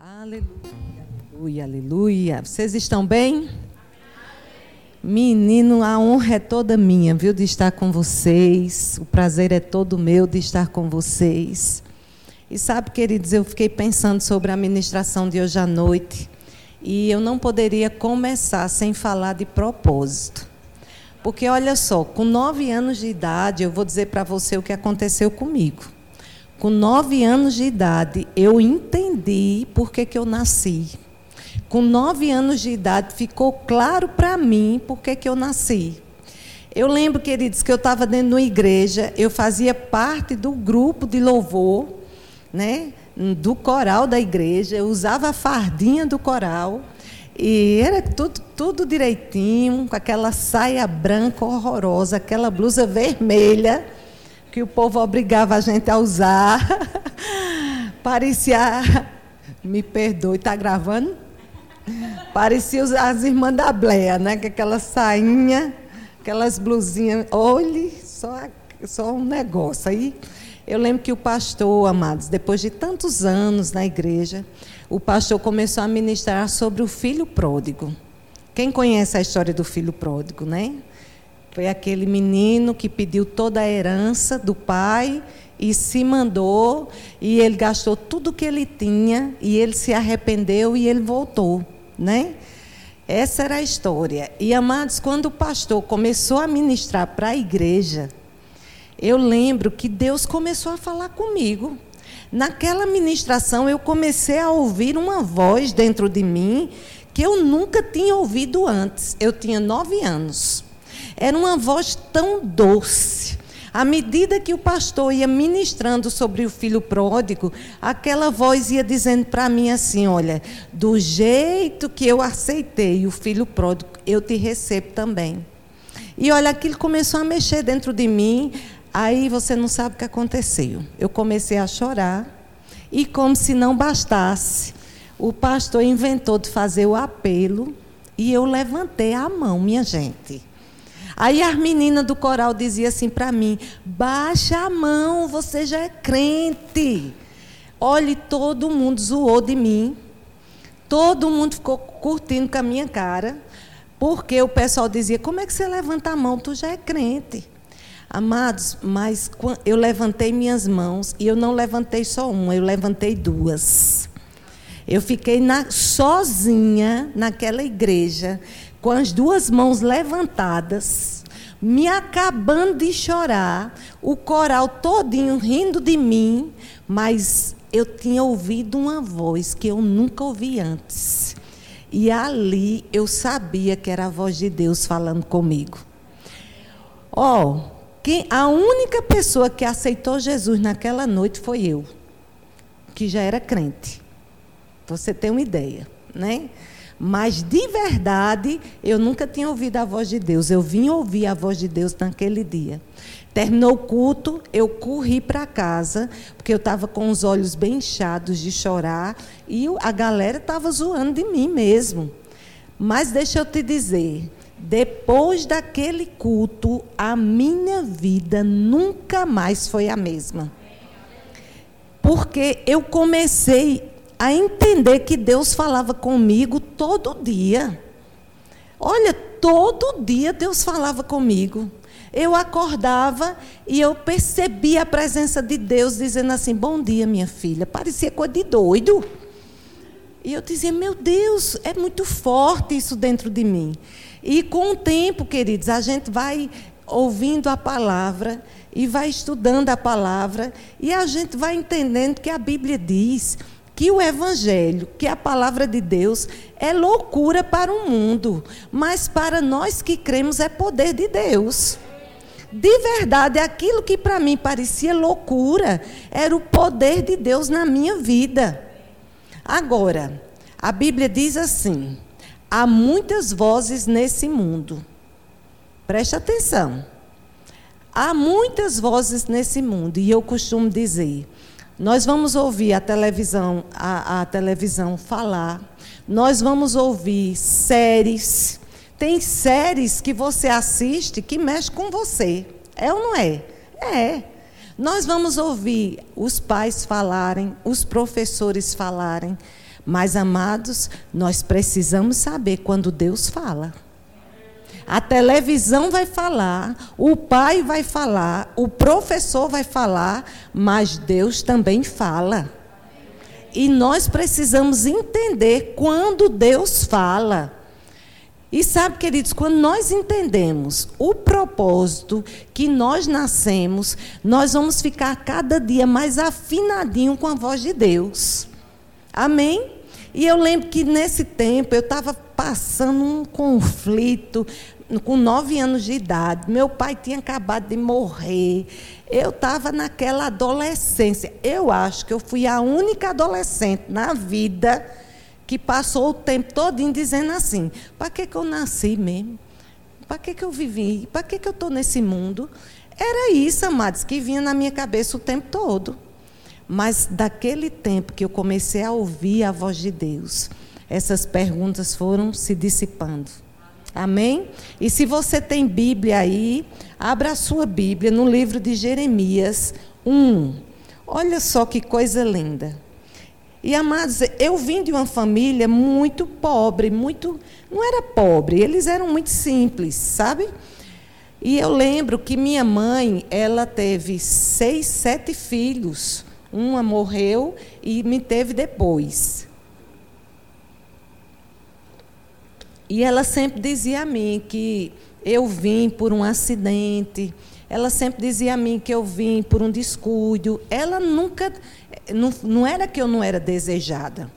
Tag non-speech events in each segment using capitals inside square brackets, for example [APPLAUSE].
Aleluia, aleluia, aleluia. Vocês estão bem? Menino, a honra é toda minha, viu, de estar com vocês. O prazer é todo meu de estar com vocês. E sabe, queridos, eu fiquei pensando sobre a ministração de hoje à noite. E eu não poderia começar sem falar de propósito. Porque, olha só, com nove anos de idade, eu vou dizer para você o que aconteceu comigo. Com nove anos de idade, eu entendi por que, que eu nasci. Com nove anos de idade, ficou claro para mim por que, que eu nasci. Eu lembro, queridos, que eu estava dentro de uma igreja, eu fazia parte do grupo de louvor, né, do coral da igreja, eu usava a fardinha do coral, e era tudo, tudo direitinho, com aquela saia branca horrorosa, aquela blusa vermelha que o povo obrigava a gente a usar. [LAUGHS] Parecia. Me perdoe, está gravando? Parecia as irmãs da Bleia, né? Com aquela sainha, aquelas blusinhas. Olhe, só, só um negócio. Aí eu lembro que o pastor, amados, depois de tantos anos na igreja, o pastor começou a ministrar sobre o filho pródigo. Quem conhece a história do filho pródigo, né? Foi aquele menino que pediu toda a herança do pai e se mandou, e ele gastou tudo que ele tinha, e ele se arrependeu e ele voltou, né? Essa era a história. E amados, quando o pastor começou a ministrar para a igreja, eu lembro que Deus começou a falar comigo. Naquela ministração, eu comecei a ouvir uma voz dentro de mim que eu nunca tinha ouvido antes. Eu tinha nove anos. Era uma voz tão doce. À medida que o pastor ia ministrando sobre o filho pródigo, aquela voz ia dizendo para mim assim: Olha, do jeito que eu aceitei o filho pródigo, eu te recebo também. E olha, aquilo começou a mexer dentro de mim. Aí você não sabe o que aconteceu. Eu comecei a chorar. E como se não bastasse, o pastor inventou de fazer o apelo. E eu levantei a mão, minha gente. Aí as meninas do coral diziam assim para mim: baixa a mão, você já é crente. Olhe, todo mundo zoou de mim. Todo mundo ficou curtindo com a minha cara. Porque o pessoal dizia: como é que você levanta a mão? Tu já é crente. Amados, mas eu levantei minhas mãos e eu não levantei só uma, eu levantei duas. Eu fiquei na, sozinha naquela igreja com as duas mãos levantadas, me acabando de chorar, o coral todinho rindo de mim, mas eu tinha ouvido uma voz que eu nunca ouvi antes. E ali eu sabia que era a voz de Deus falando comigo. Ó, oh, a única pessoa que aceitou Jesus naquela noite foi eu, que já era crente. Você tem uma ideia, né? Mas de verdade, eu nunca tinha ouvido a voz de Deus. Eu vim ouvir a voz de Deus naquele dia. Terminou o culto, eu corri para casa, porque eu estava com os olhos bem inchados de chorar, e a galera estava zoando de mim mesmo. Mas deixa eu te dizer, depois daquele culto, a minha vida nunca mais foi a mesma. Porque eu comecei a entender que Deus falava comigo todo dia. Olha, todo dia Deus falava comigo. Eu acordava e eu percebia a presença de Deus dizendo assim: Bom dia, minha filha. Parecia coisa de doido. E eu dizia: Meu Deus, é muito forte isso dentro de mim. E com o tempo, queridos, a gente vai ouvindo a palavra e vai estudando a palavra e a gente vai entendendo que a Bíblia diz que o Evangelho, que a palavra de Deus, é loucura para o mundo, mas para nós que cremos é poder de Deus. De verdade, aquilo que para mim parecia loucura era o poder de Deus na minha vida. Agora, a Bíblia diz assim: há muitas vozes nesse mundo. Preste atenção. Há muitas vozes nesse mundo, e eu costumo dizer: nós vamos ouvir a televisão, a, a televisão falar. Nós vamos ouvir séries. Tem séries que você assiste que mexe com você. É ou não é? É. Nós vamos ouvir os pais falarem, os professores falarem. Mas, amados, nós precisamos saber quando Deus fala. A televisão vai falar, o pai vai falar, o professor vai falar, mas Deus também fala. E nós precisamos entender quando Deus fala. E sabe, queridos, quando nós entendemos o propósito que nós nascemos, nós vamos ficar cada dia mais afinadinho com a voz de Deus. Amém? E eu lembro que nesse tempo eu estava passando um conflito com nove anos de idade. Meu pai tinha acabado de morrer. Eu estava naquela adolescência. Eu acho que eu fui a única adolescente na vida que passou o tempo todo dizendo assim: para que, que eu nasci mesmo? Para que, que eu vivi? Para que, que eu estou nesse mundo? Era isso, amados, que vinha na minha cabeça o tempo todo. Mas daquele tempo que eu comecei a ouvir a voz de Deus, essas perguntas foram se dissipando. Amém? E se você tem Bíblia aí, abra a sua Bíblia no livro de Jeremias 1. Olha só que coisa linda. E amados, eu vim de uma família muito pobre, muito. Não era pobre, eles eram muito simples, sabe? E eu lembro que minha mãe, ela teve seis, sete filhos. Uma morreu e me teve depois. E ela sempre dizia a mim que eu vim por um acidente. Ela sempre dizia a mim que eu vim por um descuido. Ela nunca. Não, não era que eu não era desejada.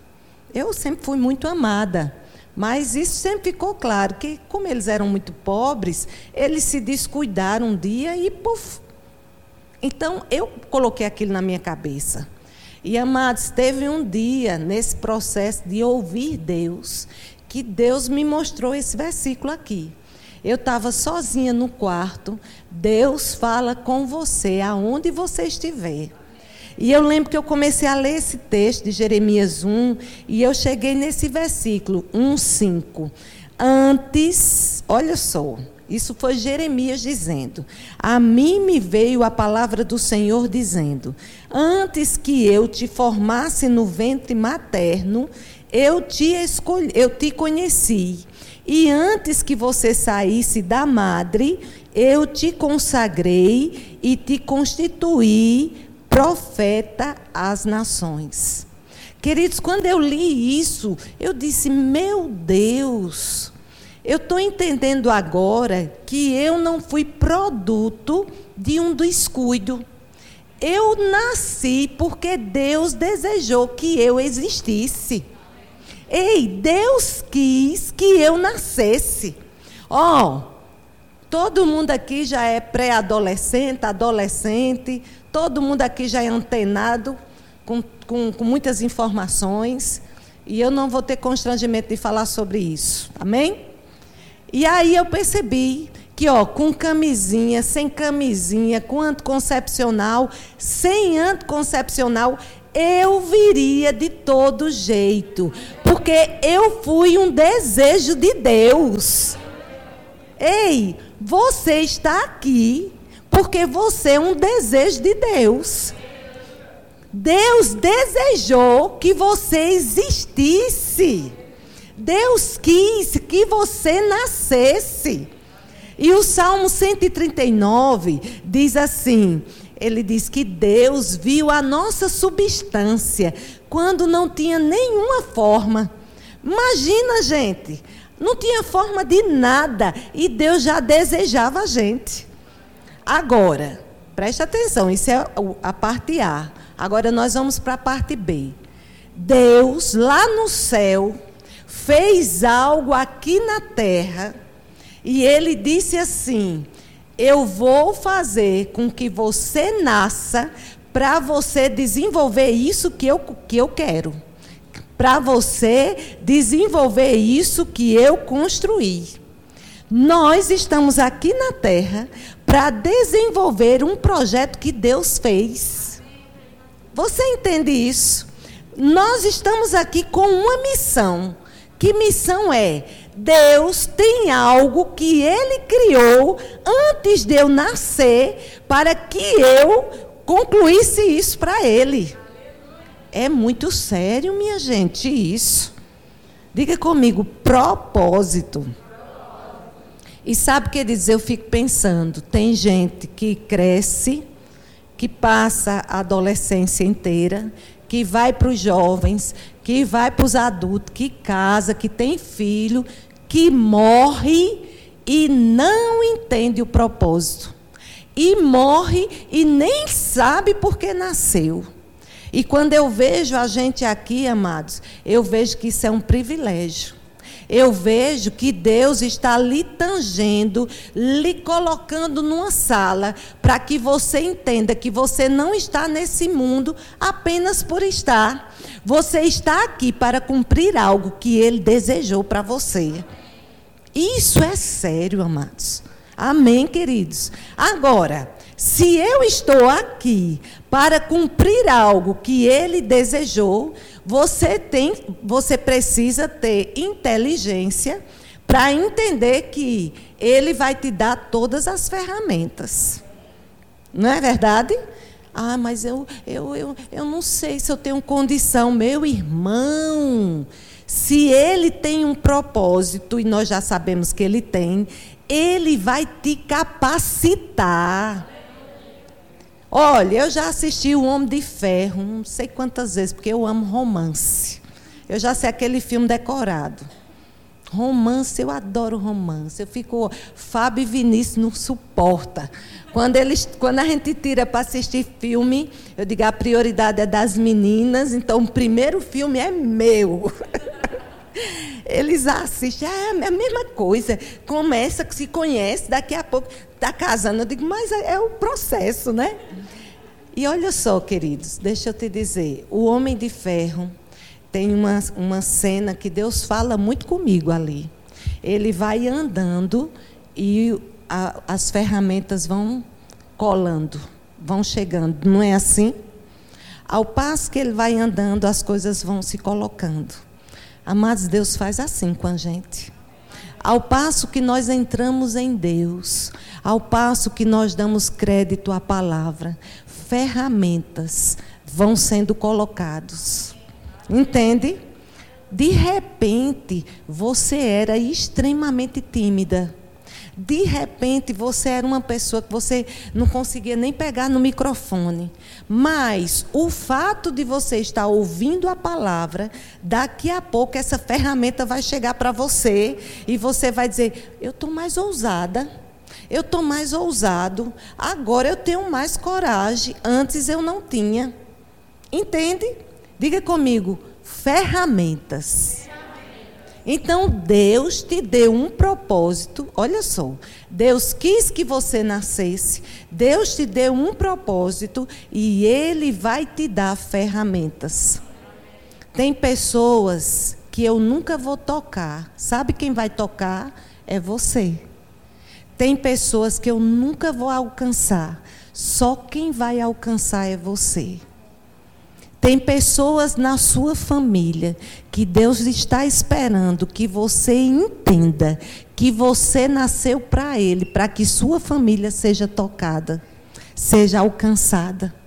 Eu sempre fui muito amada. Mas isso sempre ficou claro, que como eles eram muito pobres, eles se descuidaram um dia e puf. Então eu coloquei aquilo na minha cabeça. E amados, teve um dia nesse processo de ouvir Deus que Deus me mostrou esse versículo aqui. Eu estava sozinha no quarto. Deus fala com você aonde você estiver. E eu lembro que eu comecei a ler esse texto de Jeremias 1 e eu cheguei nesse versículo 1:5. Antes, olha só, isso foi Jeremias dizendo: A mim me veio a palavra do Senhor dizendo: Antes que eu te formasse no ventre materno, eu te escolhi, eu te conheci. E antes que você saísse da madre, eu te consagrei e te constituí profeta às nações. Queridos, quando eu li isso, eu disse: Meu Deus, eu estou entendendo agora que eu não fui produto de um descuido. Eu nasci porque Deus desejou que eu existisse. Ei, Deus quis que eu nascesse. Ó, oh, todo mundo aqui já é pré-adolescente, adolescente, todo mundo aqui já é antenado com, com, com muitas informações. E eu não vou ter constrangimento de falar sobre isso. Amém? E aí eu percebi que, ó, com camisinha, sem camisinha, com anticoncepcional, sem anticoncepcional, eu viria de todo jeito, porque eu fui um desejo de Deus. Ei, você está aqui porque você é um desejo de Deus. Deus desejou que você existisse. Deus quis que você nascesse. E o Salmo 139 diz assim: ele diz que Deus viu a nossa substância quando não tinha nenhuma forma. Imagina, gente, não tinha forma de nada e Deus já desejava a gente. Agora, preste atenção, isso é a parte A. Agora nós vamos para a parte B. Deus, lá no céu, fez algo aqui na terra e ele disse assim: eu vou fazer com que você nasça para você desenvolver isso que eu, que eu quero. Para você desenvolver isso que eu construí. Nós estamos aqui na Terra para desenvolver um projeto que Deus fez. Você entende isso? Nós estamos aqui com uma missão. Que missão é? Deus tem algo que Ele criou antes de eu nascer para que eu concluísse isso para Ele. É muito sério, minha gente, isso. Diga comigo, propósito. E sabe o que dizer? Eu fico pensando, tem gente que cresce, que passa a adolescência inteira, que vai para os jovens, que vai para os adultos, que casa, que tem filho, que morre e não entende o propósito. E morre e nem sabe por que nasceu. E quando eu vejo a gente aqui, amados, eu vejo que isso é um privilégio. Eu vejo que Deus está lhe tangendo, lhe colocando numa sala, para que você entenda que você não está nesse mundo apenas por estar. Você está aqui para cumprir algo que Ele desejou para você. Isso é sério, amados. Amém, queridos? Agora, se eu estou aqui para cumprir algo que ele desejou, você tem, você precisa ter inteligência para entender que ele vai te dar todas as ferramentas. Não é verdade? Ah, mas eu, eu, eu, eu não sei se eu tenho condição. Meu irmão, se ele tem um propósito, e nós já sabemos que ele tem, ele vai te capacitar. Olha, eu já assisti O Homem de Ferro, não sei quantas vezes, porque eu amo romance. Eu já sei aquele filme decorado. Romance, eu adoro romance. Eu fico. Fábio e Vinícius não suporta. Quando, eles, quando a gente tira para assistir filme, eu digo a prioridade é das meninas, então o primeiro filme é meu. [LAUGHS] Eles assistem, é a mesma coisa. Começa, se conhece, daqui a pouco está casando. Eu digo, mas é, é o processo, né? E olha só, queridos, deixa eu te dizer: o Homem de Ferro tem uma, uma cena que Deus fala muito comigo ali. Ele vai andando e a, as ferramentas vão colando, vão chegando. Não é assim? Ao passo que ele vai andando, as coisas vão se colocando. Amados, Deus faz assim com a gente. Ao passo que nós entramos em Deus, ao passo que nós damos crédito à palavra, ferramentas vão sendo colocados. Entende? De repente, você era extremamente tímida. De repente, você era uma pessoa que você não conseguia nem pegar no microfone. Mas o fato de você estar ouvindo a palavra, daqui a pouco essa ferramenta vai chegar para você e você vai dizer: Eu estou mais ousada. Eu estou mais ousado. Agora eu tenho mais coragem. Antes eu não tinha. Entende? Diga comigo: ferramentas. Então Deus te deu um propósito, olha só. Deus quis que você nascesse, Deus te deu um propósito e Ele vai te dar ferramentas. Tem pessoas que eu nunca vou tocar, sabe quem vai tocar? É você. Tem pessoas que eu nunca vou alcançar, só quem vai alcançar é você. Tem pessoas na sua família que Deus está esperando que você entenda que você nasceu para Ele, para que sua família seja tocada, seja alcançada.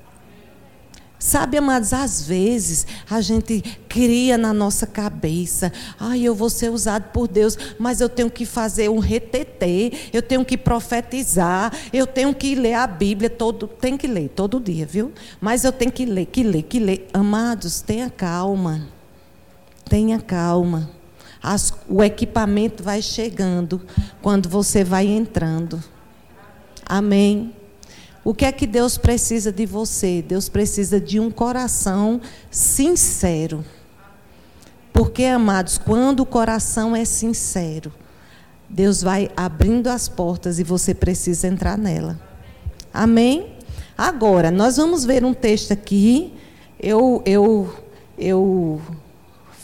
Sabe, amados, às vezes a gente cria na nossa cabeça, ai, eu vou ser usado por Deus, mas eu tenho que fazer um retetê, eu tenho que profetizar, eu tenho que ler a Bíblia todo, tem que ler todo dia, viu? Mas eu tenho que ler, que ler, que ler. Amados, tenha calma. Tenha calma. As, o equipamento vai chegando quando você vai entrando. Amém. O que é que Deus precisa de você? Deus precisa de um coração sincero. Porque, amados, quando o coração é sincero, Deus vai abrindo as portas e você precisa entrar nela. Amém? Agora, nós vamos ver um texto aqui. Eu, eu, eu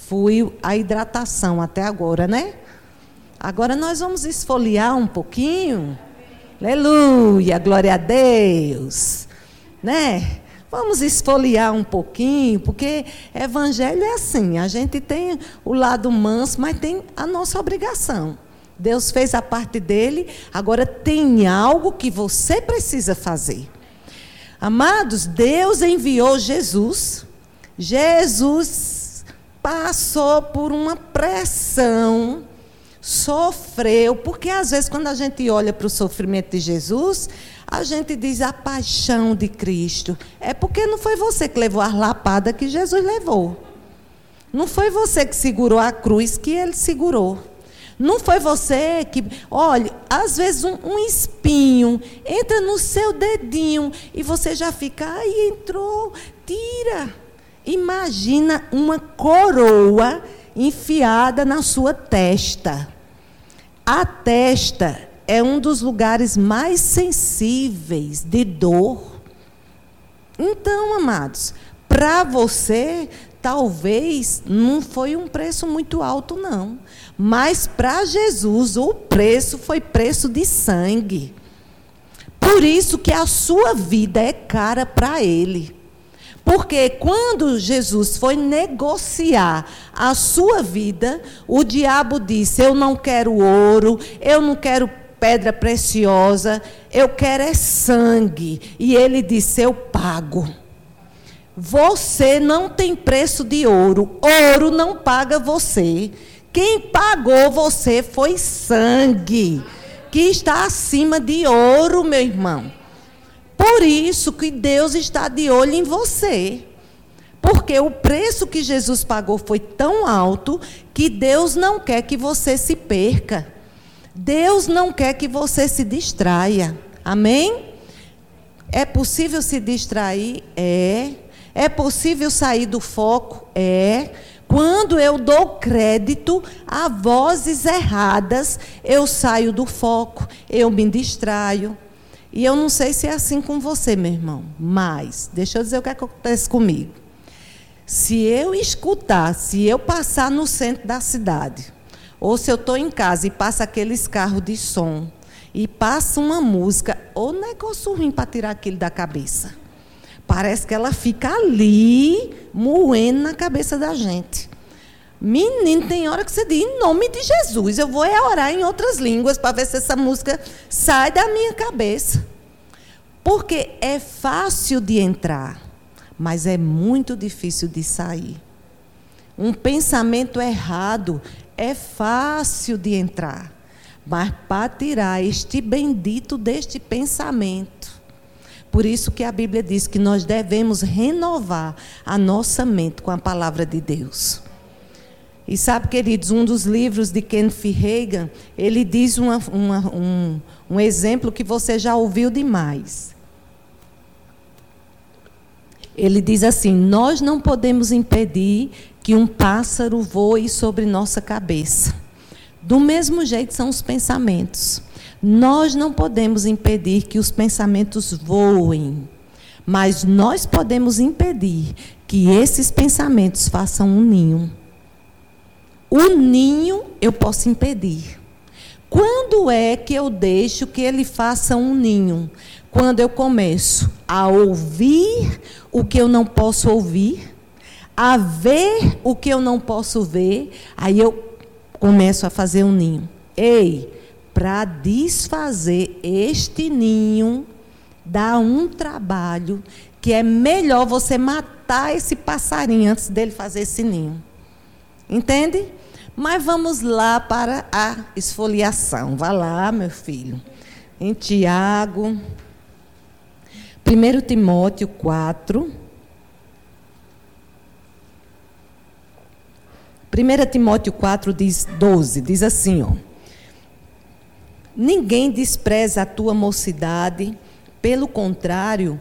fui a hidratação até agora, né? Agora nós vamos esfoliar um pouquinho. Aleluia, glória a Deus. Né? Vamos esfoliar um pouquinho, porque evangelho é assim, a gente tem o lado manso, mas tem a nossa obrigação. Deus fez a parte dele, agora tem algo que você precisa fazer. Amados, Deus enviou Jesus. Jesus passou por uma pressão, sofreu, porque às vezes quando a gente olha para o sofrimento de Jesus, a gente diz a paixão de Cristo. É porque não foi você que levou a lapada que Jesus levou. Não foi você que segurou a cruz que ele segurou. Não foi você que. Olha, às vezes um, um, espinho entra no seu dedinho e você já fica. Ai, entrou, tira. Imagina uma coroa enfiada na sua testa. A testa é um dos lugares mais sensíveis de dor. Então, amados, para você, talvez não foi um preço muito alto, não. Mas para Jesus, o preço foi preço de sangue. Por isso que a sua vida é cara para Ele. Porque quando Jesus foi negociar a sua vida, o diabo disse: Eu não quero ouro, eu não quero pedra preciosa, eu quero é sangue. E ele disse: Eu pago. Você não tem preço de ouro, ouro não paga você. Quem pagou você foi sangue, que está acima de ouro, meu irmão. Por isso que Deus está de olho em você. Porque o preço que Jesus pagou foi tão alto que Deus não quer que você se perca. Deus não quer que você se distraia. Amém? É possível se distrair? É. É possível sair do foco? É. Quando eu dou crédito a vozes erradas, eu saio do foco, eu me distraio. E eu não sei se é assim com você, meu irmão, mas deixa eu dizer o que acontece comigo. Se eu escutar, se eu passar no centro da cidade, ou se eu estou em casa e passa aqueles carros de som e passa uma música, ou negócio ruim para tirar aquilo da cabeça. Parece que ela fica ali, moendo na cabeça da gente. Menino, tem hora que você diz, em nome de Jesus, eu vou orar em outras línguas para ver se essa música sai da minha cabeça. Porque é fácil de entrar, mas é muito difícil de sair. Um pensamento errado é fácil de entrar, mas para tirar este bendito deste pensamento. Por isso que a Bíblia diz que nós devemos renovar a nossa mente com a palavra de Deus. E sabe, queridos, um dos livros de Kenneth Reagan, ele diz uma, uma, um, um exemplo que você já ouviu demais. Ele diz assim: Nós não podemos impedir que um pássaro voe sobre nossa cabeça. Do mesmo jeito são os pensamentos. Nós não podemos impedir que os pensamentos voem, mas nós podemos impedir que esses pensamentos façam um ninho. O ninho eu posso impedir. Quando é que eu deixo que ele faça um ninho? Quando eu começo a ouvir o que eu não posso ouvir, a ver o que eu não posso ver, aí eu começo a fazer um ninho. Ei, para desfazer este ninho, dá um trabalho que é melhor você matar esse passarinho antes dele fazer esse ninho. Entende? Mas vamos lá para a esfoliação. Vá lá, meu filho. Em Tiago, 1 Timóteo 4. 1 Timóteo 4 diz 12, diz assim, ó. Ninguém despreza a tua mocidade, pelo contrário,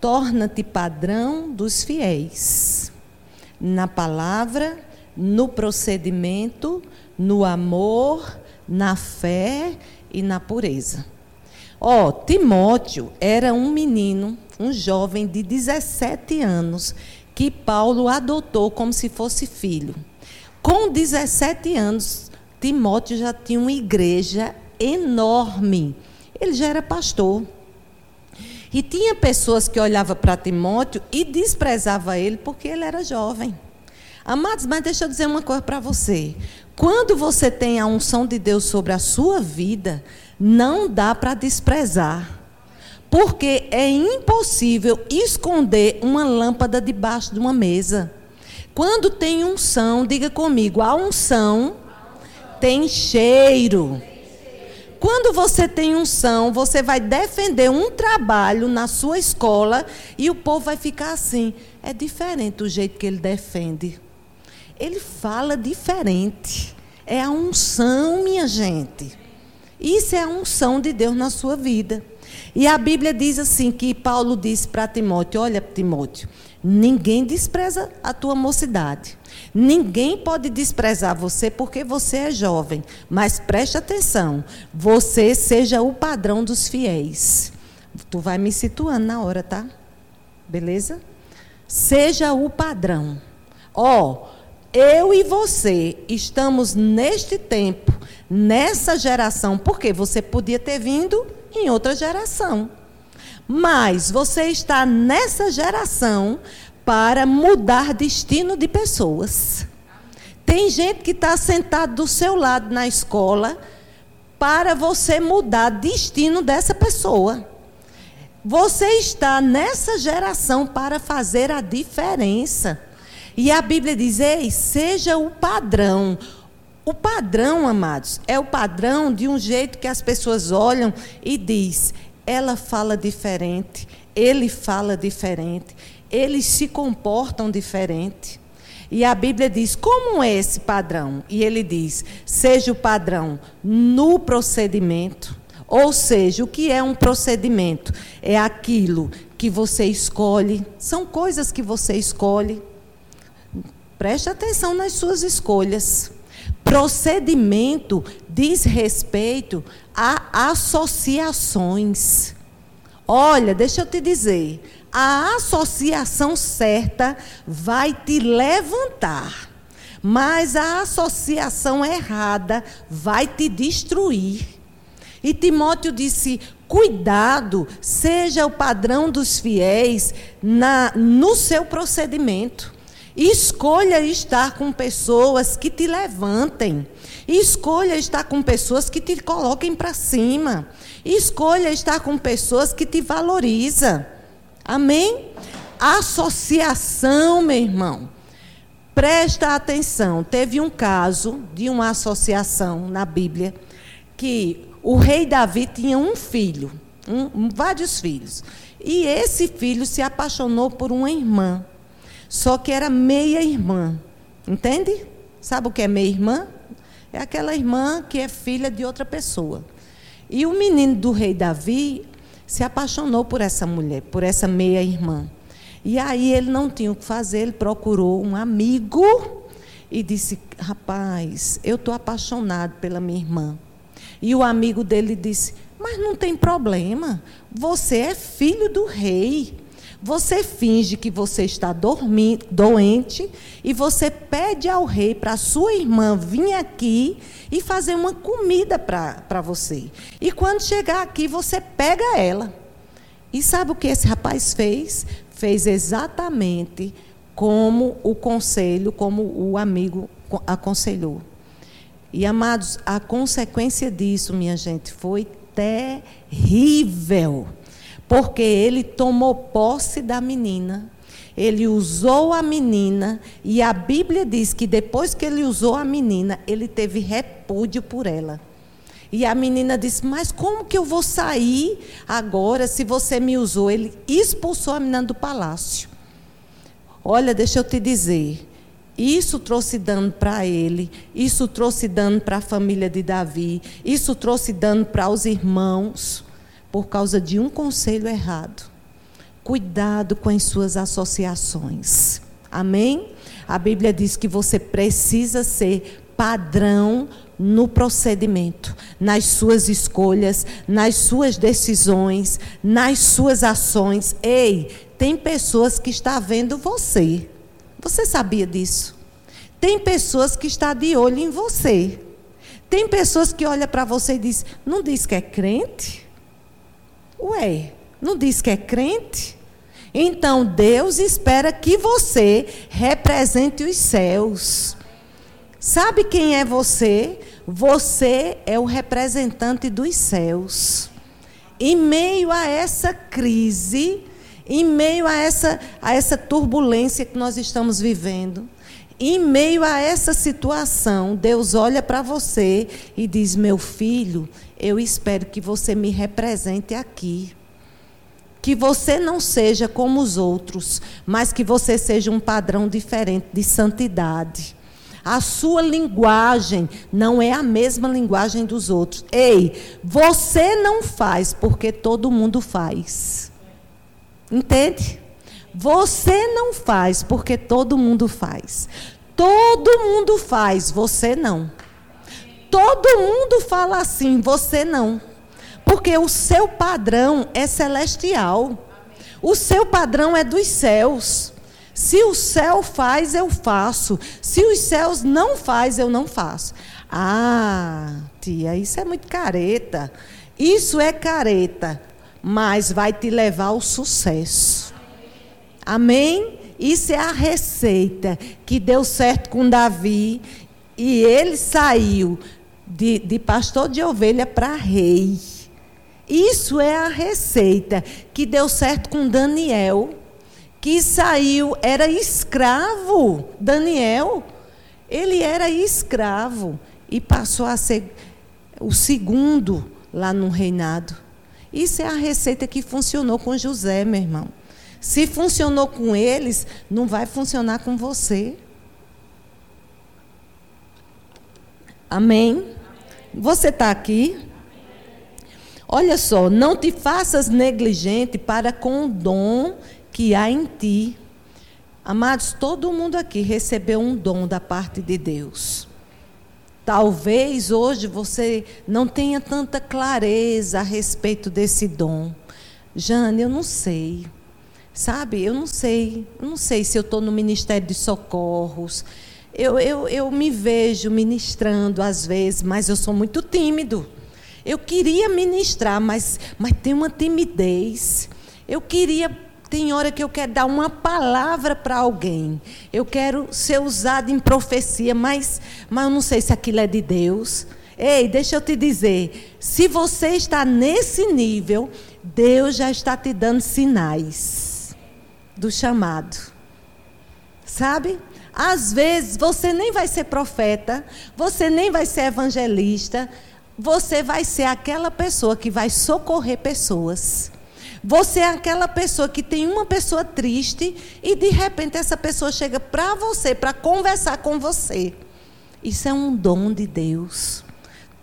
torna-te padrão dos fiéis. Na palavra, no procedimento, no amor, na fé e na pureza. Ó, oh, Timóteo era um menino, um jovem de 17 anos, que Paulo adotou como se fosse filho. Com 17 anos, Timóteo já tinha uma igreja enorme. Ele já era pastor. E tinha pessoas que olhavam para Timóteo e desprezavam ele porque ele era jovem. Amados, mas deixa eu dizer uma coisa para você. Quando você tem a unção de Deus sobre a sua vida, não dá para desprezar. Porque é impossível esconder uma lâmpada debaixo de uma mesa. Quando tem unção, diga comigo, a unção tem cheiro. Quando você tem unção, você vai defender um trabalho na sua escola e o povo vai ficar assim. É diferente o jeito que ele defende. Ele fala diferente. É a unção, minha gente. Isso é a unção de Deus na sua vida. E a Bíblia diz assim que Paulo disse para Timóteo: Olha, Timóteo, ninguém despreza a tua mocidade. Ninguém pode desprezar você porque você é jovem, mas preste atenção, você seja o padrão dos fiéis. Tu vai me situando na hora, tá? Beleza? Seja o padrão. Ó, oh, eu e você estamos neste tempo, nessa geração, porque você podia ter vindo em outra geração. Mas você está nessa geração para mudar destino de pessoas. Tem gente que está sentado do seu lado na escola para você mudar destino dessa pessoa. Você está nessa geração para fazer a diferença. E a Bíblia diz: Ei, seja o padrão. O padrão, amados, é o padrão de um jeito que as pessoas olham e diz: ela fala diferente, ele fala diferente, eles se comportam diferente. E a Bíblia diz: como é esse padrão? E ele diz: seja o padrão no procedimento. Ou seja, o que é um procedimento? É aquilo que você escolhe, são coisas que você escolhe. Preste atenção nas suas escolhas. Procedimento diz respeito a associações. Olha, deixa eu te dizer, a associação certa vai te levantar, mas a associação errada vai te destruir. E Timóteo disse: cuidado, seja o padrão dos fiéis na, no seu procedimento. Escolha estar com pessoas que te levantem. Escolha estar com pessoas que te coloquem para cima. Escolha estar com pessoas que te valorizam. Amém? Associação, meu irmão. Presta atenção. Teve um caso de uma associação na Bíblia que o rei Davi tinha um filho, um, vários filhos. E esse filho se apaixonou por uma irmã. Só que era meia irmã. Entende? Sabe o que é meia irmã? É aquela irmã que é filha de outra pessoa. E o menino do rei Davi se apaixonou por essa mulher, por essa meia-irmã. E aí ele não tinha o que fazer, ele procurou um amigo e disse: Rapaz, eu estou apaixonado pela minha irmã. E o amigo dele disse: Mas não tem problema, você é filho do rei. Você finge que você está dormindo, doente e você pede ao rei para sua irmã vir aqui e fazer uma comida para você. E quando chegar aqui, você pega ela. E sabe o que esse rapaz fez? Fez exatamente como o conselho, como o amigo aconselhou. E amados, a consequência disso, minha gente, foi terrível porque ele tomou posse da menina, ele usou a menina, e a Bíblia diz que depois que ele usou a menina, ele teve repúdio por ela. E a menina disse: Mas como que eu vou sair agora se você me usou? Ele expulsou a menina do palácio. Olha, deixa eu te dizer. Isso trouxe dano para ele, isso trouxe dano para a família de Davi, isso trouxe dano para os irmãos por causa de um conselho errado. Cuidado com as suas associações. Amém? A Bíblia diz que você precisa ser padrão no procedimento, nas suas escolhas, nas suas decisões, nas suas ações. Ei, tem pessoas que estão vendo você. Você sabia disso? Tem pessoas que estão de olho em você. Tem pessoas que olham para você e dizem: Não diz que é crente? Ué, não diz que é crente? Então Deus espera que você represente os céus. Sabe quem é você? Você é o representante dos céus. Em meio a essa crise, em meio a essa, a essa turbulência que nós estamos vivendo, em meio a essa situação, Deus olha para você e diz: Meu filho, eu espero que você me represente aqui. Que você não seja como os outros, mas que você seja um padrão diferente de santidade. A sua linguagem não é a mesma linguagem dos outros. Ei, você não faz porque todo mundo faz. Entende? Você não faz porque todo mundo faz. Todo mundo faz, você não. Todo mundo fala assim, você não. Porque o seu padrão é celestial. O seu padrão é dos céus. Se o céu faz, eu faço. Se os céus não faz, eu não faço. Ah, tia, isso é muito careta. Isso é careta, mas vai te levar ao sucesso. Amém? Isso é a receita que deu certo com Davi. E ele saiu de, de pastor de ovelha para rei. Isso é a receita que deu certo com Daniel, que saiu, era escravo. Daniel, ele era escravo e passou a ser o segundo lá no reinado. Isso é a receita que funcionou com José, meu irmão. Se funcionou com eles, não vai funcionar com você. Amém? Você está aqui? Olha só, não te faças negligente para com o dom que há em ti. Amados, todo mundo aqui recebeu um dom da parte de Deus. Talvez hoje você não tenha tanta clareza a respeito desse dom. Jane, eu não sei. Sabe, eu não sei, eu não sei se eu estou no Ministério de Socorros. Eu, eu, eu me vejo ministrando às vezes, mas eu sou muito tímido. Eu queria ministrar, mas, mas tem uma timidez. Eu queria, tem hora que eu quero dar uma palavra para alguém. Eu quero ser usado em profecia, mas, mas eu não sei se aquilo é de Deus. Ei, deixa eu te dizer, se você está nesse nível, Deus já está te dando sinais do chamado. Sabe? Às vezes você nem vai ser profeta, você nem vai ser evangelista, você vai ser aquela pessoa que vai socorrer pessoas. Você é aquela pessoa que tem uma pessoa triste e de repente essa pessoa chega para você, para conversar com você. Isso é um dom de Deus.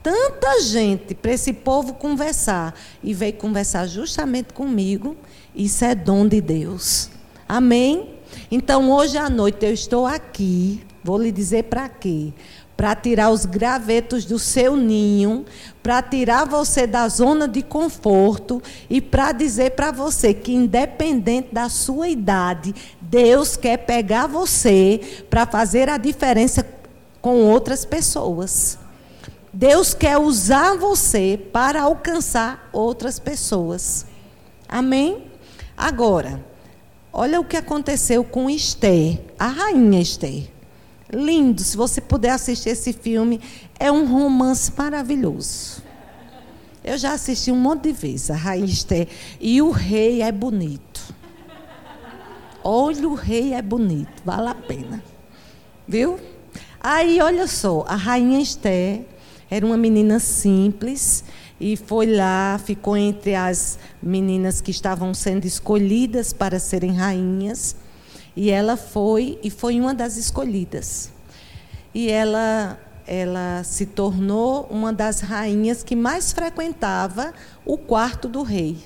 Tanta gente para esse povo conversar e veio conversar justamente comigo, isso é dom de Deus. Amém? Então, hoje à noite eu estou aqui, vou lhe dizer para quê? Para tirar os gravetos do seu ninho, para tirar você da zona de conforto e para dizer para você que, independente da sua idade, Deus quer pegar você para fazer a diferença com outras pessoas. Deus quer usar você para alcançar outras pessoas. Amém? Agora, Olha o que aconteceu com Esther, a rainha Esther. Lindo, se você puder assistir esse filme, é um romance maravilhoso. Eu já assisti um monte de vezes a rainha Esther e o rei é bonito. Olha, o rei é bonito, vale a pena. Viu? Aí, olha só, a rainha Esther era uma menina simples e foi lá, ficou entre as meninas que estavam sendo escolhidas para serem rainhas, e ela foi e foi uma das escolhidas. E ela ela se tornou uma das rainhas que mais frequentava o quarto do rei.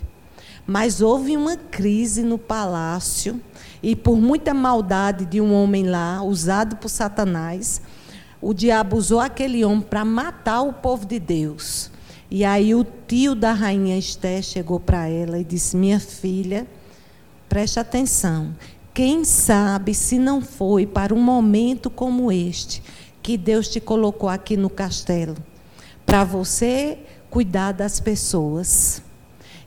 Mas houve uma crise no palácio e por muita maldade de um homem lá, usado por Satanás, o diabo usou aquele homem para matar o povo de Deus. E aí o tio da rainha Esté chegou para ela e disse: Minha filha, preste atenção. Quem sabe se não foi para um momento como este que Deus te colocou aqui no castelo para você cuidar das pessoas.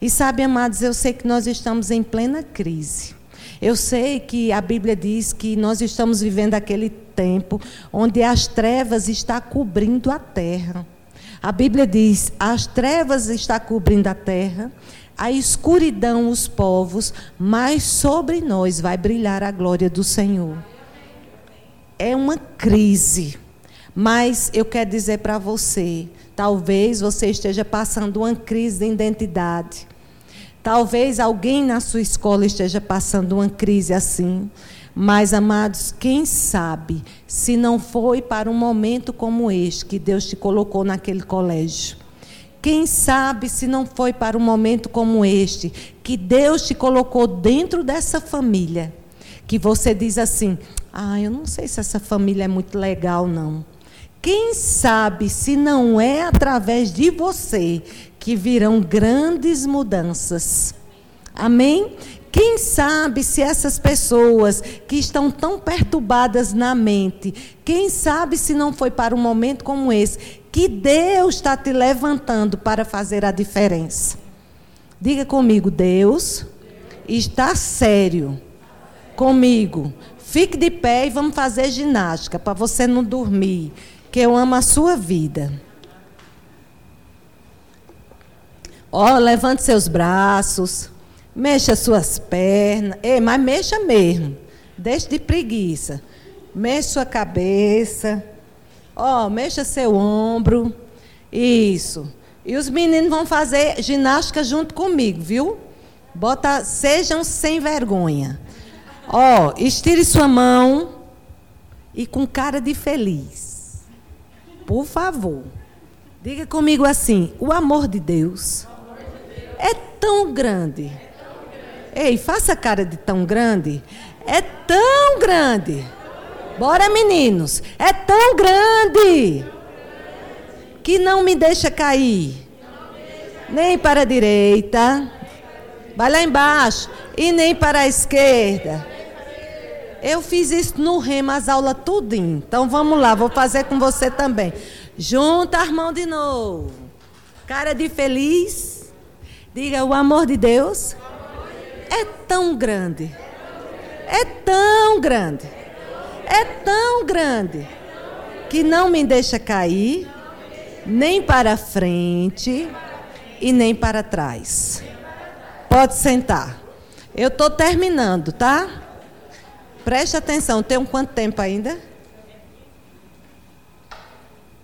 E sabe, amados, eu sei que nós estamos em plena crise. Eu sei que a Bíblia diz que nós estamos vivendo aquele tempo onde as trevas estão cobrindo a terra. A Bíblia diz: as trevas está cobrindo a terra, a escuridão os povos, mas sobre nós vai brilhar a glória do Senhor. é uma crise. Mas eu quero dizer para você, talvez você esteja passando uma crise de identidade. Talvez alguém na sua escola esteja passando uma crise assim. Mas, amados, quem sabe se não foi para um momento como este que Deus te colocou naquele colégio? Quem sabe se não foi para um momento como este que Deus te colocou dentro dessa família? Que você diz assim: ah, eu não sei se essa família é muito legal, não. Quem sabe se não é através de você que virão grandes mudanças. Amém? Quem sabe se essas pessoas que estão tão perturbadas na mente, quem sabe se não foi para um momento como esse que Deus está te levantando para fazer a diferença. Diga comigo, Deus está sério comigo. Fique de pé e vamos fazer ginástica para você não dormir que eu amo a sua vida. Ó, oh, levante seus braços, mexa suas pernas, Ei, mas mexa mesmo. Deixe de preguiça. Mexa sua cabeça. Ó, oh, mexa seu ombro. Isso. E os meninos vão fazer ginástica junto comigo, viu? Bota, sejam sem vergonha. Ó, oh, estire sua mão e com cara de feliz. Por favor, diga comigo assim: o amor de Deus é tão grande. Ei, faça cara de tão grande. É tão grande. Bora, meninos. É tão grande que não me deixa cair. Nem para a direita. Vai lá embaixo. E nem para a esquerda eu fiz isso no remo, as aulas tudinho. Então vamos lá, vou fazer com você também. Junta as mãos de novo. Cara de feliz. Diga, o amor de Deus é tão grande. É tão grande. É tão grande que não me deixa cair nem para frente e nem para trás. Pode sentar. Eu estou terminando, tá? Preste atenção, tem um quanto tempo ainda?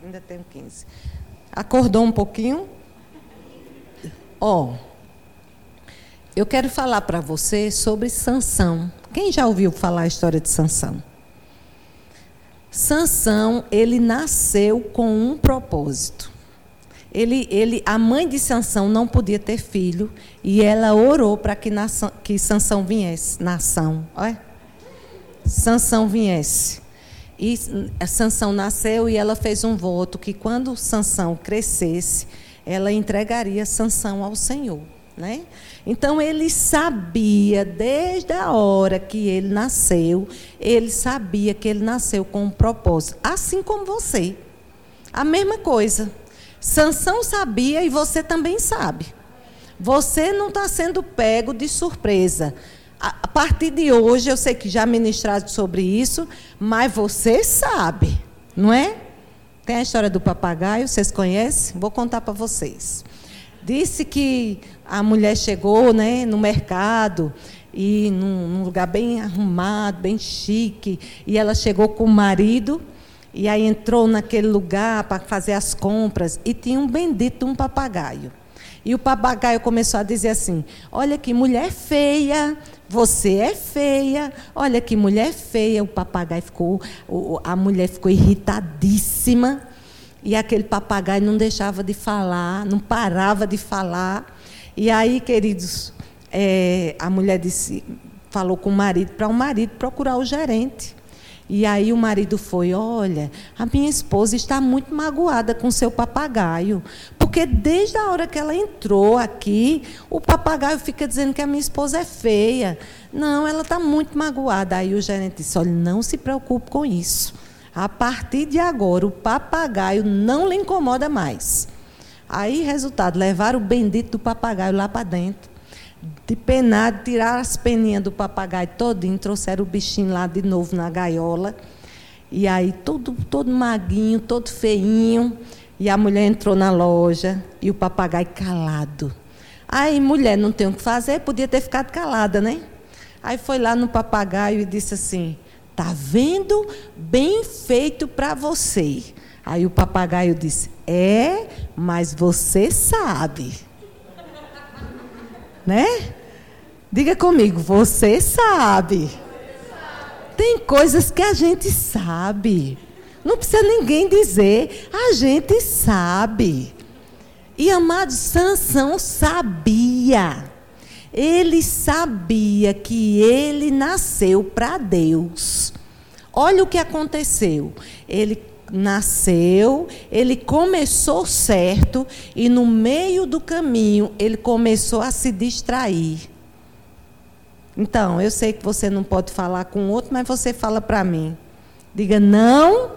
Ainda tenho 15. Acordou um pouquinho? Ó, oh, eu quero falar para você sobre Sansão. Quem já ouviu falar a história de Sansão? Sansão, ele nasceu com um propósito. Ele, ele, a mãe de Sansão não podia ter filho e ela orou para que, que Sansão viesse, nação. Olha. Sansão viesse. E Sansão nasceu e ela fez um voto que quando Sansão crescesse, ela entregaria Sansão ao Senhor, né? Então ele sabia desde a hora que ele nasceu, ele sabia que ele nasceu com um propósito, assim como você. A mesma coisa. Sansão sabia e você também sabe. Você não está sendo pego de surpresa a partir de hoje, eu sei que já ministraram sobre isso, mas você sabe, não é? Tem a história do papagaio, vocês conhecem? Vou contar para vocês. Disse que a mulher chegou né, no mercado e num, num, lugar bem arrumado, bem chique, e ela chegou com o marido e aí entrou naquele lugar para fazer as compras e tinha um bendito um papagaio. E o papagaio começou a dizer assim: Olha que mulher feia, você é feia, olha que mulher feia. O papagaio ficou, a mulher ficou irritadíssima. E aquele papagaio não deixava de falar, não parava de falar. E aí, queridos, é, a mulher disse, falou com o marido para o marido procurar o gerente. E aí o marido foi: Olha, a minha esposa está muito magoada com seu papagaio. Porque desde a hora que ela entrou aqui, o papagaio fica dizendo que a minha esposa é feia. Não, ela está muito magoada. Aí o gerente disse: Olha, não se preocupe com isso. A partir de agora, o papagaio não lhe incomoda mais. Aí, resultado, levaram o bendito do papagaio lá para dentro de penado, tiraram as peninhas do papagaio todinho, trouxeram o bichinho lá de novo na gaiola. E aí, todo, todo maguinho, todo feinho. E a mulher entrou na loja e o papagaio calado. Aí, mulher, não tem o que fazer, podia ter ficado calada, né? Aí foi lá no papagaio e disse assim: Tá vendo? Bem feito para você. Aí o papagaio disse: É, mas você sabe. né? Diga comigo, você sabe. Tem coisas que a gente sabe. Não precisa ninguém dizer, a gente sabe. E amado Sansão sabia. Ele sabia que ele nasceu para Deus. Olha o que aconteceu. Ele nasceu, ele começou certo e no meio do caminho ele começou a se distrair. Então, eu sei que você não pode falar com outro, mas você fala para mim. Diga não, não.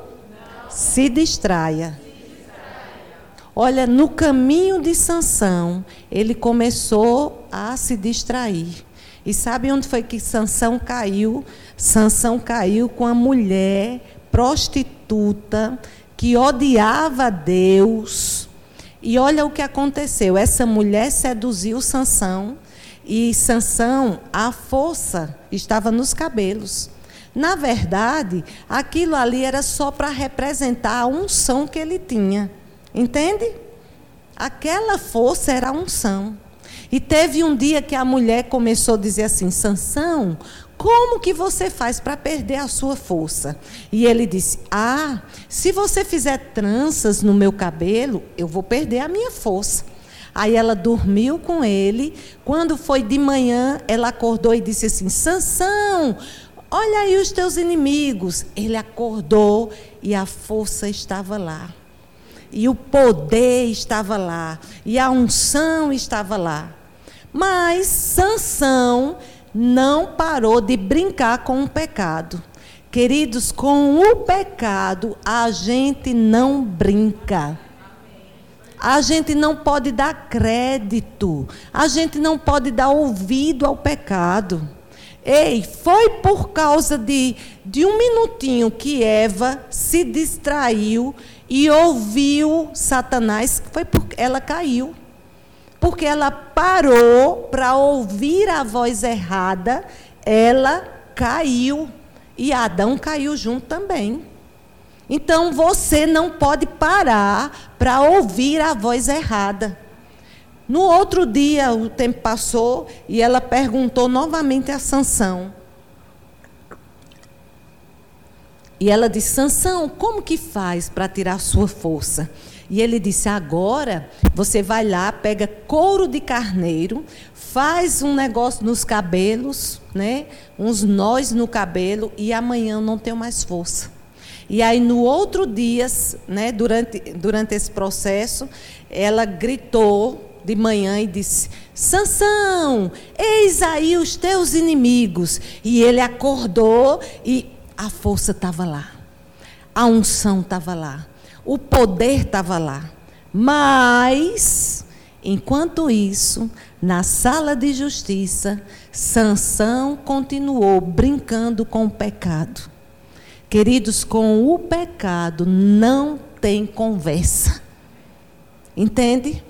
Se, distraia. se distraia. Olha, no caminho de Sansão, ele começou a se distrair. E sabe onde foi que Sansão caiu? Sansão caiu com a mulher prostituta que odiava Deus. E olha o que aconteceu. Essa mulher seduziu Sansão e Sansão, a força estava nos cabelos. Na verdade, aquilo ali era só para representar a unção que ele tinha. Entende? Aquela força era a unção. E teve um dia que a mulher começou a dizer assim: Sansão, como que você faz para perder a sua força? E ele disse: Ah, se você fizer tranças no meu cabelo, eu vou perder a minha força. Aí ela dormiu com ele. Quando foi de manhã, ela acordou e disse assim: Sansão, olha aí os teus inimigos. Ele acordou e a força estava lá. E o poder estava lá. E a unção estava lá. Mas Sansão não parou de brincar com o pecado. Queridos, com o pecado a gente não brinca. A gente não pode dar crédito. A gente não pode dar ouvido ao pecado. Ei, foi por causa de, de um minutinho que Eva se distraiu e ouviu Satanás, foi porque ela caiu porque ela parou para ouvir a voz errada, ela caiu. E Adão caiu junto também. Então você não pode parar para ouvir a voz errada. No outro dia, o tempo passou e ela perguntou novamente a Sansão. E ela disse: Sansão, como que faz para tirar sua força? E ele disse: Agora você vai lá, pega couro de carneiro, faz um negócio nos cabelos, né? Uns nós no cabelo, e amanhã não tenho mais força. E aí no outro dia, né, durante, durante esse processo, ela gritou de manhã e disse: Sansão, eis aí os teus inimigos. E ele acordou e a força estava lá, a unção estava lá. O poder estava lá. Mas, enquanto isso, na sala de justiça, Sansão continuou brincando com o pecado. Queridos, com o pecado não tem conversa. Entende?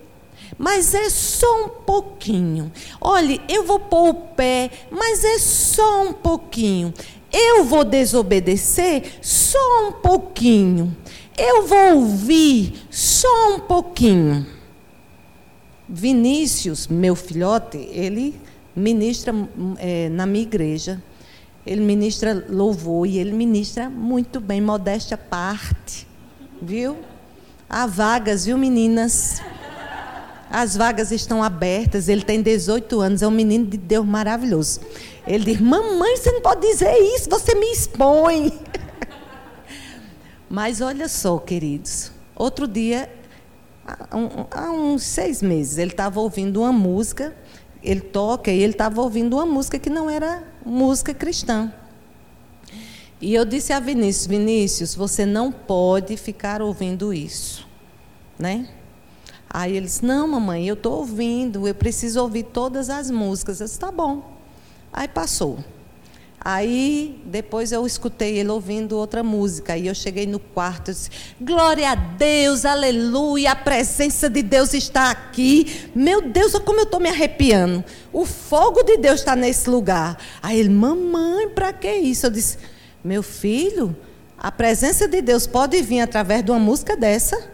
Mas é só um pouquinho. Olhe, eu vou pôr o pé, mas é só um pouquinho. Eu vou desobedecer só um pouquinho. Eu vou ouvir só um pouquinho. Vinícius, meu filhote, ele ministra é, na minha igreja. Ele ministra louvor e ele ministra muito bem, modéstia parte. Viu? Há vagas, viu, meninas? As vagas estão abertas. Ele tem 18 anos, é um menino de Deus maravilhoso. Ele diz: Mamãe, você não pode dizer isso, você me expõe. Mas olha só, queridos, outro dia, há, uns seis meses, ele estava ouvindo uma música, ele toca e ele estava ouvindo uma música que não era música cristã. E eu disse a Vinícius, Vinícius, você não pode ficar ouvindo isso, né? Aí ele disse, não, mamãe, eu estou ouvindo, eu preciso ouvir todas as músicas. Eu disse, tá bom. Aí passou. Aí, depois eu escutei ele ouvindo outra música. E eu cheguei no quarto e disse: Glória a Deus, aleluia, a presença de Deus está aqui. Meu Deus, como eu estou me arrepiando. O fogo de Deus está nesse lugar. Aí ele, mamãe, para que isso? Eu disse: Meu filho, a presença de Deus pode vir através de uma música dessa.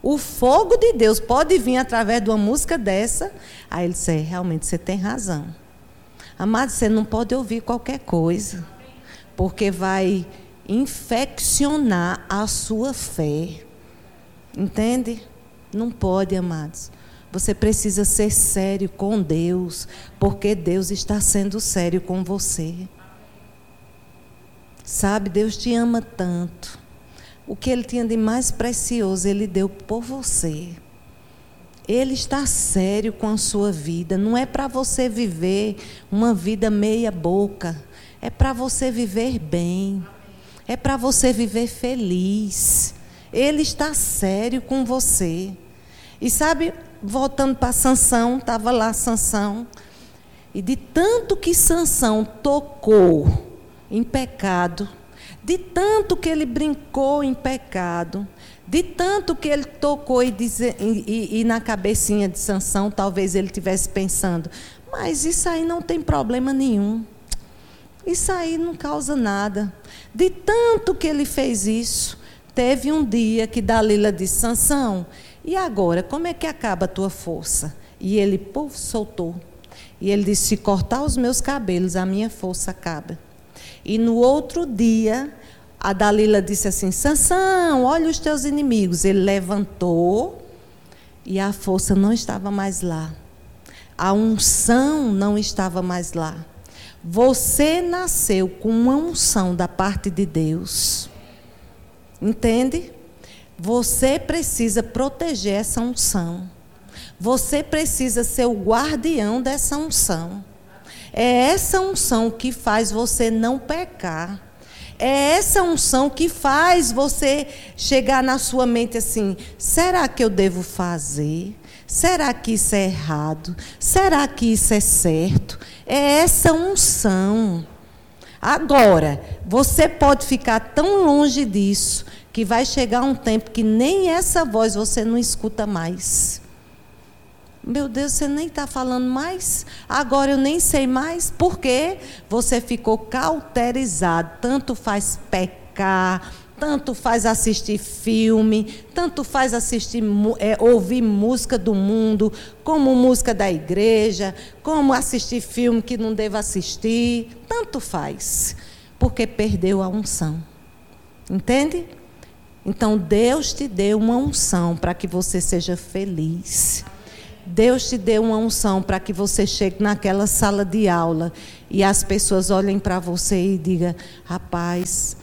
O fogo de Deus pode vir através de uma música dessa. Aí ele disse: é, realmente você tem razão. Amado, você não pode ouvir qualquer coisa, porque vai infeccionar a sua fé. Entende? Não pode, amados. Você precisa ser sério com Deus, porque Deus está sendo sério com você. Sabe, Deus te ama tanto. O que Ele tinha de mais precioso, Ele deu por você. Ele está sério com a sua vida. Não é para você viver uma vida meia-boca. É para você viver bem. É para você viver feliz. Ele está sério com você. E sabe, voltando para Sansão, estava lá Sansão, e de tanto que Sansão tocou em pecado, de tanto que ele brincou em pecado, de tanto que ele tocou e, e, e, na cabecinha de Sansão, talvez ele estivesse pensando, mas isso aí não tem problema nenhum. Isso aí não causa nada. De tanto que ele fez isso, teve um dia que Dalila disse: Sansão, e agora, como é que acaba a tua força? E ele, puf, soltou. E ele disse: Se cortar os meus cabelos, a minha força acaba. E no outro dia, a Dalila disse assim: Sansão, olha os teus inimigos. Ele levantou e a força não estava mais lá. A unção não estava mais lá. Você nasceu com uma unção da parte de Deus. Entende? Você precisa proteger essa unção. Você precisa ser o guardião dessa unção. É essa unção que faz você não pecar. É essa unção que faz você chegar na sua mente assim: será que eu devo fazer? Será que isso é errado? Será que isso é certo? É essa unção. Agora, você pode ficar tão longe disso que vai chegar um tempo que nem essa voz você não escuta mais. Meu Deus, você nem está falando mais? Agora eu nem sei mais. Por quê? Você ficou cauterizado. Tanto faz pecar, tanto faz assistir filme, tanto faz assistir, é, ouvir música do mundo, como música da igreja, como assistir filme que não deva assistir. Tanto faz. Porque perdeu a unção. Entende? Então Deus te deu uma unção para que você seja feliz. Deus te deu uma unção para que você chegue naquela sala de aula e as pessoas olhem para você e digam: rapaz,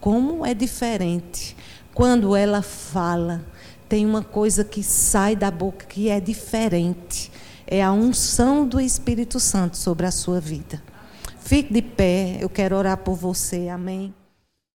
como é diferente. Quando ela fala, tem uma coisa que sai da boca que é diferente. É a unção do Espírito Santo sobre a sua vida. Fique de pé, eu quero orar por você. Amém.